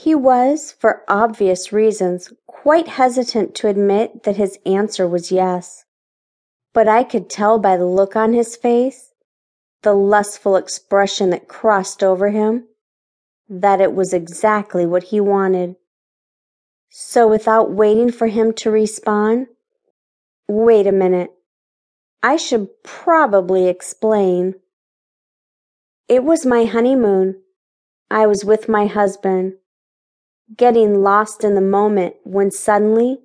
He was, for obvious reasons, quite hesitant to admit that his answer was yes. But I could tell by the look on his face, the lustful expression that crossed over him, that it was exactly what he wanted. So without waiting for him to respond, wait a minute. I should probably explain. It was my honeymoon. I was with my husband, getting lost in the moment when suddenly